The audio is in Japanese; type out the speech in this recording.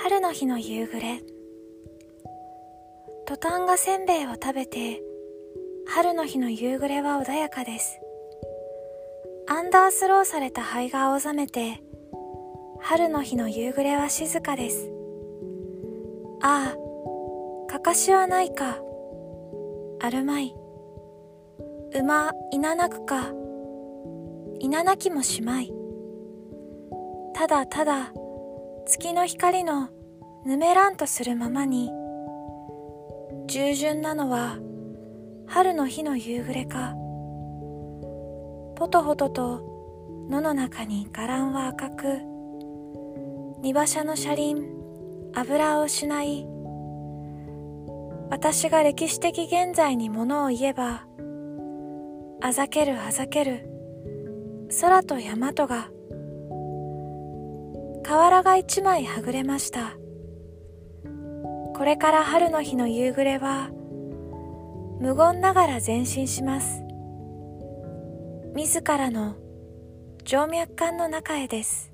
春の日の夕暮れ。トタンがせんべいを食べて春の日の夕暮れは穏やかです。アンダースローされた灰が青ざめて春の日の夕暮れは静かです。ああかかしはないか。あるまい。馬いななくか。いななきもしまい。ただただ月の光のぬめらんとするままに従順なのは春の日の夕暮れかポトホトと野の中に伽藍は赤く荷馬車の車輪油を失い私が歴史的現在にものを言えばあざけるあざける空と山とが瓦が一枚はぐれました。これから春の日の夕暮れは無言ながら前進します。自らの静脈管の中へです。